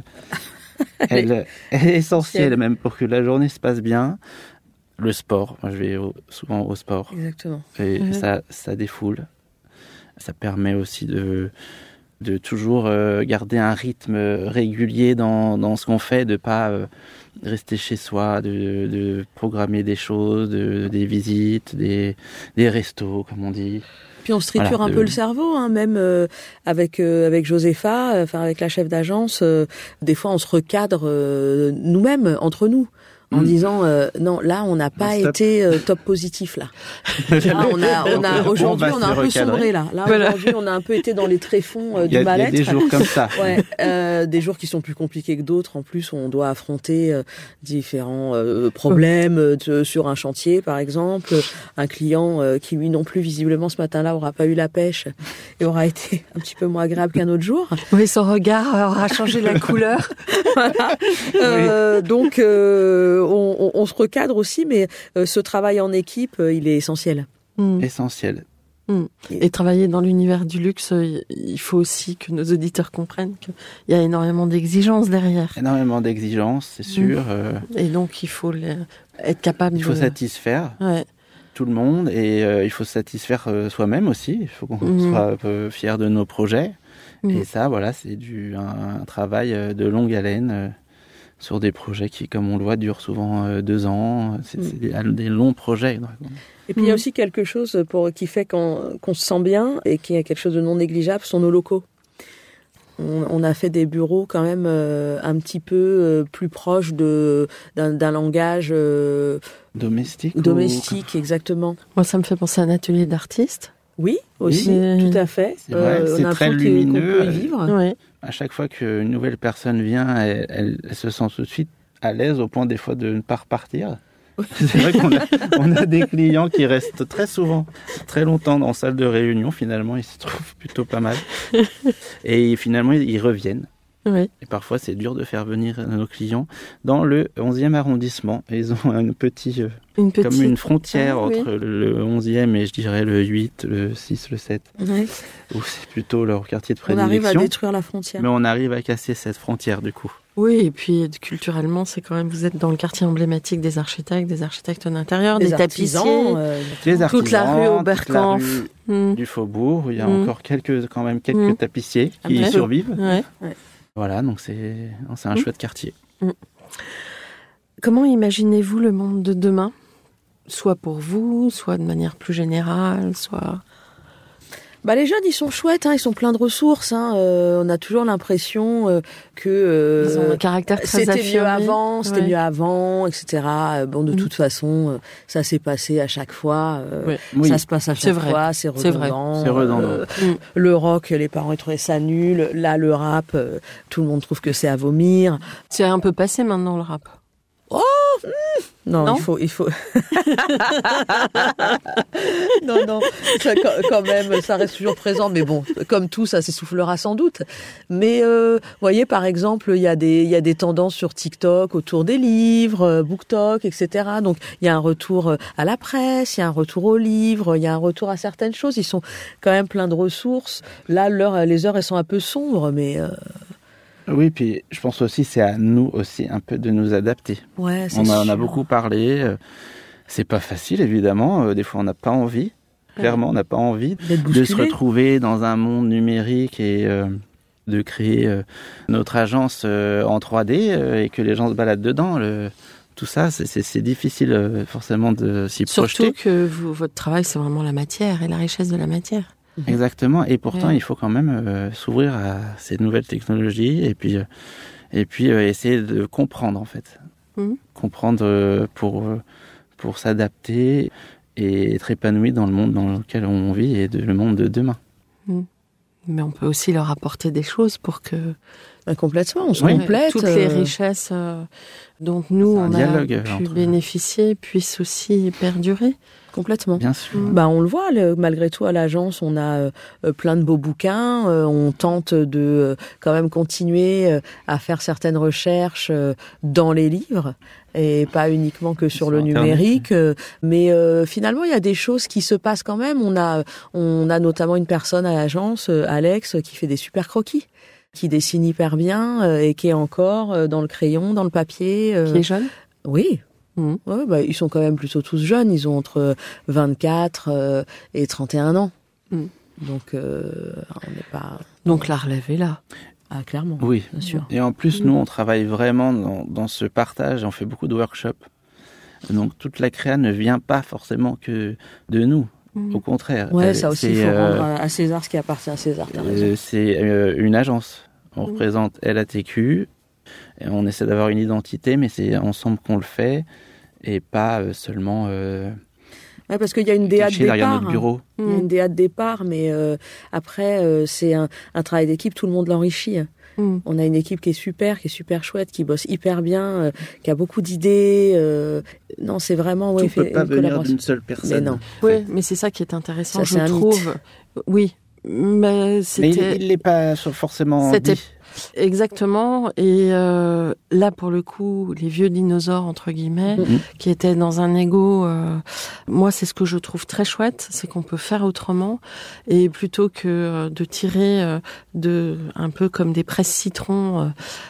elle, elle est essentielle même pour que la journée se passe bien. Le sport, moi je vais au- souvent au sport. Exactement. Et Mhm. ça, ça défoule. Ça permet aussi de, de toujours euh, garder un rythme régulier dans, dans ce qu'on fait, de pas euh, rester chez soi, de, de programmer des choses, de, des visites, des, des restos, comme on dit. Puis on se triture Voilà, un de- peu le cerveau, hein, même euh, avec euh, avec Josepha, euh, enfin avec la chef d'agence. euh, des fois, on se recadre euh, nous-mêmes entre nous. En Mm. disant euh, non là on n'a pas Stop. été euh, top positif là. [laughs] Là, on a on a aujourd'hui on a un peu sombré là. Là Voilà. aujourd'hui on a un peu été dans les tréfonds euh, du il y a des jours comme ça. [laughs] Ouais, euh, des jours qui sont plus compliqués que d'autres. En plus, on doit affronter euh, différents euh, problèmes euh, de- sur un chantier, par exemple. Un client euh, qui, lui non plus, visiblement, ce matin-là, aura pas eu la pêche et aura été un petit peu moins agréable qu'un autre jour. Oui, son regard aura changé la couleur. [laughs] Voilà. Euh, donc, euh, on, on- on se recadre aussi, mais euh, ce travail en équipe, euh, il est essentiel. Mm. Essentiel. Mm. Et travailler dans l'univers du luxe, il faut aussi que nos auditeurs comprennent qu'il y a énormément d'exigences derrière. Énormément d'exigences, c'est sûr. Euh. Et donc il faut être capable. Il faut satisfaire. Tout le monde et euh, il faut satisfaire euh, soi-même aussi. Il faut qu'on mm. soit un peu fier de nos projets. Et ça, voilà, c'est du un, travail de longue haleine sur des projets qui, comme on le voit, durent souvent deux ans. C'est des, longs projets. Et puis il y a mm. aussi quelque chose pour, qui fait qu'on se sent bien et qui est quelque chose de non négligeable, sont nos locaux. On, a fait des bureaux quand même euh, un petit peu euh, plus proches d'un langage euh, domestique. Domestique, exactement. Moi, ça me fait penser à un atelier d'artiste. Oui, aussi, tout à fait. C'est très lumineux. vivre. À chaque fois qu'une nouvelle personne vient, elle, elle, se sent tout de suite à l'aise au point des fois de ne pas repartir. C'est vrai qu'on a, on a des clients qui restent très souvent, très longtemps en salle de réunion. Finalement, ils se trouvent plutôt pas mal. Et finalement, ils reviennent. Oui. Et parfois, c'est dur de faire venir nos clients dans le 11e arrondissement. Et ils ont une, petite, une petite... comme une frontière ah, entre le 11e et je dirais le 8, le 6, le 7. Oui. Où c'est plutôt leur quartier de prédilection. On arrive à détruire la frontière. Mais on arrive à casser cette frontière du coup. Oui, et puis culturellement, c'est quand même, vous êtes dans le quartier emblématique des architectes, des architectes d'intérieur, des, tapissiers, euh, des toute la rue Oberkampf, hmm. du faubourg. Il y a hmm. encore quelques, quand même quelques hmm. tapissiers qui y survivent. Voilà, donc c'est un chouette quartier. Comment imaginez-vous le monde de demain? Soit pour vous, soit de manière plus générale, soit bah les jeunes ils sont chouettes, hein, ils sont pleins de ressources. Hein, euh, on a toujours l'impression euh, que euh, ils ont un caractère très c'était mieux avant, c'était mieux avant, etc. bon de mm. toute façon, ça s'est passé à chaque fois. Ça se passe à chaque fois, c'est redondant. C'est redondant. Mm. Le rock, les parents ils trouvaient ça nul. Là le rap, tout le monde trouve que c'est à vomir. C'est un peu passé maintenant le rap. Oh non, il faut, il faut. [laughs] non, non, quand même, ça reste toujours présent. Mais bon, comme tout, ça s'essoufflera sans doute. Mais euh, voyez, par exemple, il y a des, il y a des tendances sur TikTok autour des livres, euh, BookTok, etc. Donc, il y a un retour euh, à la presse, il y a un retour aux livres, il y a un retour à certaines choses. Ils sont quand même pleins de ressources. Là, les heures, elles sont un peu sombres, mais. Euh, oui, puis je pense aussi c'est à nous aussi un peu de nous adapter. Ouais, on en a beaucoup parlé. Euh, c'est pas facile évidemment. Euh, des fois on n'a pas envie. Clairement, on n'a pas envie de se retrouver dans un monde numérique et euh, de créer notre agence en 3D et que les gens se baladent dedans. tout ça, c'est difficile forcément de s'y projeter. Surtout que votre travail, c'est vraiment la matière et la richesse de la matière. Exactement. Et pourtant, il faut quand même euh, s'ouvrir à ces nouvelles technologies et puis, euh, et puis euh, essayer de comprendre en fait. Mhm. Comprendre pour, pour s'adapter et être épanoui dans le monde dans lequel on vit et de, le monde de demain. Mhm. Mais on peut aussi leur apporter des choses pour que bah, complètement, on se complète. Toutes les richesses dont nous on a pu bénéficier puissent aussi perdurer. Complètement. Bien sûr. Bah, on le voit, malgré tout, à l'agence, on a euh, euh, plein de beaux bouquins. Euh, on tente de quand même continuer à faire certaines recherches dans les livres et pas uniquement que sur, le numérique. mais finalement, il y a des choses qui se passent quand même. On a, on a notamment une personne à l'agence, Alex, qui fait des super croquis qui dessine hyper bien et qui est encore dans le crayon, dans le papier. Qui est jeune? Oui, Mmh. Ouais, bah, ils sont quand même plutôt tous jeunes. Ils ont entre 24 euh, et 31 ans. Mmh. Donc, euh, on n'est pas. Donc, la relève est là. Ah, clairement. Oui, bien sûr. Et en plus, nous, on travaille vraiment dans, dans, ce partage. On fait beaucoup de workshops. Donc, toute la créa ne vient pas forcément que de nous. Mmh. Au contraire. Ouais, ça aussi, il faut euh, rendre à César ce qui appartient à César. c'est une agence. On représente LATQ, on essaie d'avoir une identité, mais c'est ensemble qu'on le fait et pas euh, seulement. Euh, parce qu'il y a une DA de départ. Notre bureau. Il y a une DA de départ, mais euh, après, c'est un, travail d'équipe, tout le monde l'enrichit. Mm. On a une équipe qui est super, qui est super chouette, qui bosse hyper bien, qui a beaucoup d'idées. non, c'est vraiment ouais, Tout peut pas venir d'une seule personne. Mais non. Oui, mais c'est ça qui est intéressant, je trouve. Oui, mais c'était. Mais il n'est pas forcément. C'était Exactement. Et euh, là, pour le coup, les vieux dinosaures, entre guillemets, Mhm. qui étaient dans un ego, euh, moi, c'est ce que je trouve très chouette, c'est qu'on peut faire autrement. Et plutôt que euh, de tirer euh, de un peu comme des presses citrons, euh,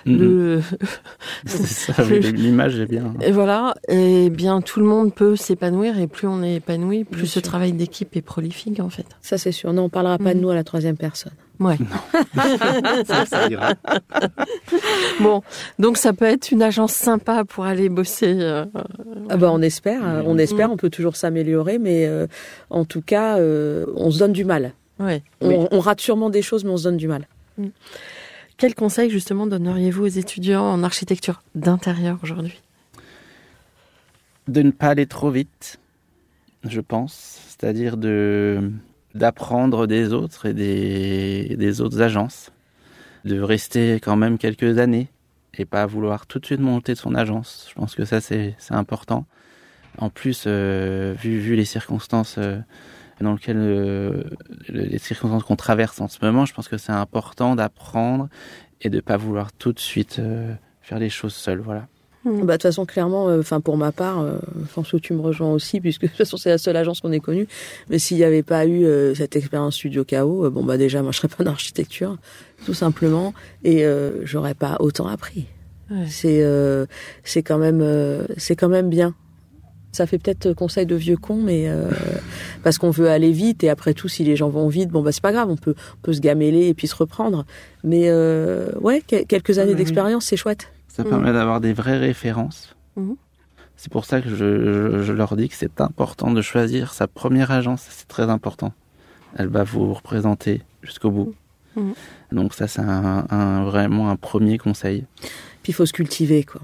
Mhm. le... [laughs] C'est ça, oui, [laughs] l'image est bien. et voilà, et bien tout le monde peut s'épanouir. Et plus on est épanoui, plus Bien ce sûr. travail d'équipe est prolifique, en fait. Ça, c'est sûr. Non, on parlera pas de Mhm. nous à la troisième personne. Ouais. [laughs] Ça, ça ira. [laughs] Bon, donc ça peut être une agence sympa pour aller bosser. euh, Ah bah, on espère, hein. on espère, Mhm. on peut toujours s'améliorer, mais euh, en tout cas, euh, on se donne du mal. ouais. On, Oui. on rate sûrement des choses, mais on se donne du mal. Quel conseil justement donneriez-vous aux étudiants en architecture d'intérieur aujourd'hui? De ne pas aller trop vite, je pense, c'est-à-dire de d'apprendre des autres et des, des autres agences, de rester quand même quelques années et pas vouloir tout de suite monter de son agence. Je pense que ça c'est important. En plus, euh, vu, vu les circonstances euh, dans lesquelles euh, les circonstances qu'on traverse en ce moment, je pense que c'est important d'apprendre et de pas vouloir tout de suite euh, faire les choses seul. Voilà. Bah, de toute façon, clairement, euh, enfin pour ma part, euh, que tu me rejoins aussi, puisque [laughs] de toute façon c'est la seule agence qu'on ait connue. Mais s'il n'y avait pas eu euh, cette expérience studio KO, euh, bon bah déjà moi je serais pas dans l'architecture, tout simplement, et euh, j'aurais pas autant appris. Ouais. C'est euh, c'est quand même euh, c'est quand même bien. Ça fait peut-être conseil de vieux con, mais euh, parce qu'on veut aller vite et après tout, si les gens vont vite, bon bah c'est pas grave, on peut on peut se gameler et puis se reprendre. Mais euh, ouais, que- quelques années Oui. d'expérience, c'est chouette. Ça Mhm. permet d'avoir des vraies références. Mhm. C'est pour ça que je, je- je leur dis que c'est important de choisir sa première agence. C'est très important. Elle va vous représenter jusqu'au bout. Mhm. Donc ça, c'est un, un- vraiment un premier conseil. Puis il faut se cultiver, quoi.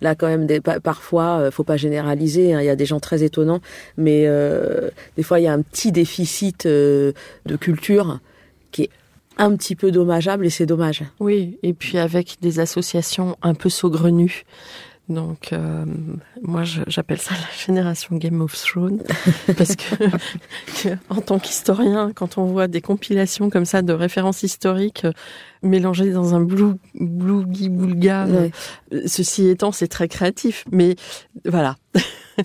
Là, quand même, des, pa- parfois, euh, faut pas généraliser. hein, Il y a des gens très étonnants, mais euh, des fois, il y a un petit déficit euh, de culture un petit peu dommageable, et c'est dommage. Oui, et puis avec des associations un peu saugrenues. Donc, euh, moi, j'appelle ça la génération Game of Thrones, [laughs] parce que, en tant qu'historien, quand on voit des compilations comme ça de références historiques euh, mélangées dans un blue, blougi boulga, Ouais. euh, ceci étant, c'est très créatif. Mais voilà,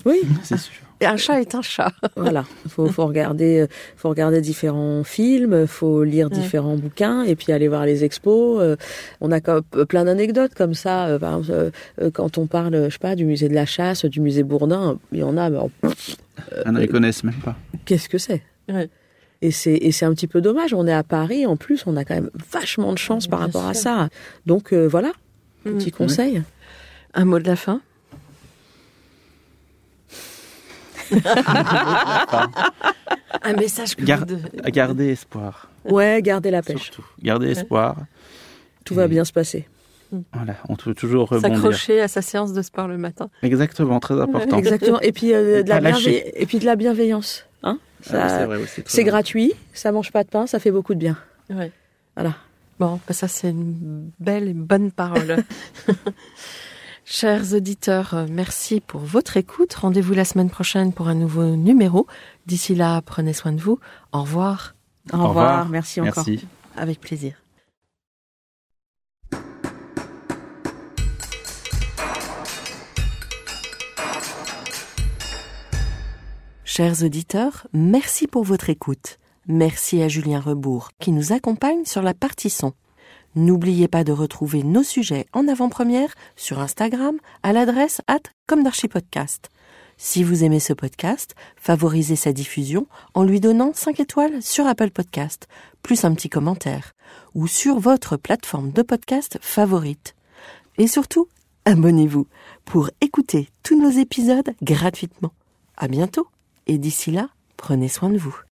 Oui, C'est sûr. Et un chat est un chat. [laughs] voilà. Faut, faut regarder, euh, faut regarder différents films, faut lire Ouais. différents bouquins, et puis aller voir les expos. Euh, On a comme- plein d'anecdotes comme ça. euh, Par exemple, euh, euh, quand on parle, je sais pas, du musée de la chasse, du musée Bourdin, il y en a, mais oh, Ah non, ils connaissent même pas. qu'est-ce que c'est? Ouais. Et c'est et c'est un petit peu dommage. On est à Paris, en plus, on a quand même vachement de chance par rapport à ça. Donc euh, voilà, Mm. petit conseil. Un mot de la fin? [laughs] Un message que Gar- vous devez- Gardez espoir. Ouais, gardez la pêche. Surtout. Gardez espoir. Tout va bien se passer. Voilà, on peut toujours rebondir. S'accrocher à sa séance de sport le matin. Exactement, très important. Exactement. Et puis euh, de la. Et puis de la bienveillance. Hein Ah oui, c'est vrai aussi, très c'est vrai. gratuit, ça mange pas de pain, ça fait beaucoup de bien. Ouais. Voilà. Bon, bah ça c'est une belle et bonne parole. [laughs] Chers auditeurs, euh, merci pour votre écoute. Rendez-vous la semaine prochaine pour un nouveau numéro. D'ici là, prenez soin de vous. Au revoir. Au, Au revoir. revoir. Merci encore. Merci. Avec plaisir. Chers auditeurs, merci pour votre écoute. Merci à Julien Rebourg qui nous accompagne sur la partie son. N'oubliez pas de retrouver nos sujets en avant-première sur Instagram à l'adresse at comme podcast. Si vous aimez ce podcast, favorisez sa diffusion en lui donnant 5 étoiles sur Apple Podcast, plus un petit commentaire, ou sur votre plateforme de podcast favorite. Et surtout, abonnez-vous pour écouter tous nos épisodes gratuitement. À bientôt, et d'ici là, prenez soin de vous.